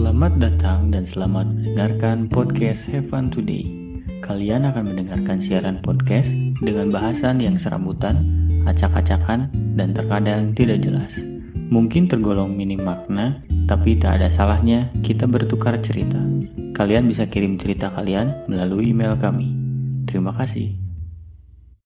Selamat datang dan selamat mendengarkan podcast Heaven Today. Kalian akan mendengarkan siaran podcast dengan bahasan yang serabutan, acak-acakan, dan terkadang tidak jelas. Mungkin tergolong minim makna, tapi tak ada salahnya kita bertukar cerita. Kalian bisa kirim cerita kalian melalui email kami. Terima kasih.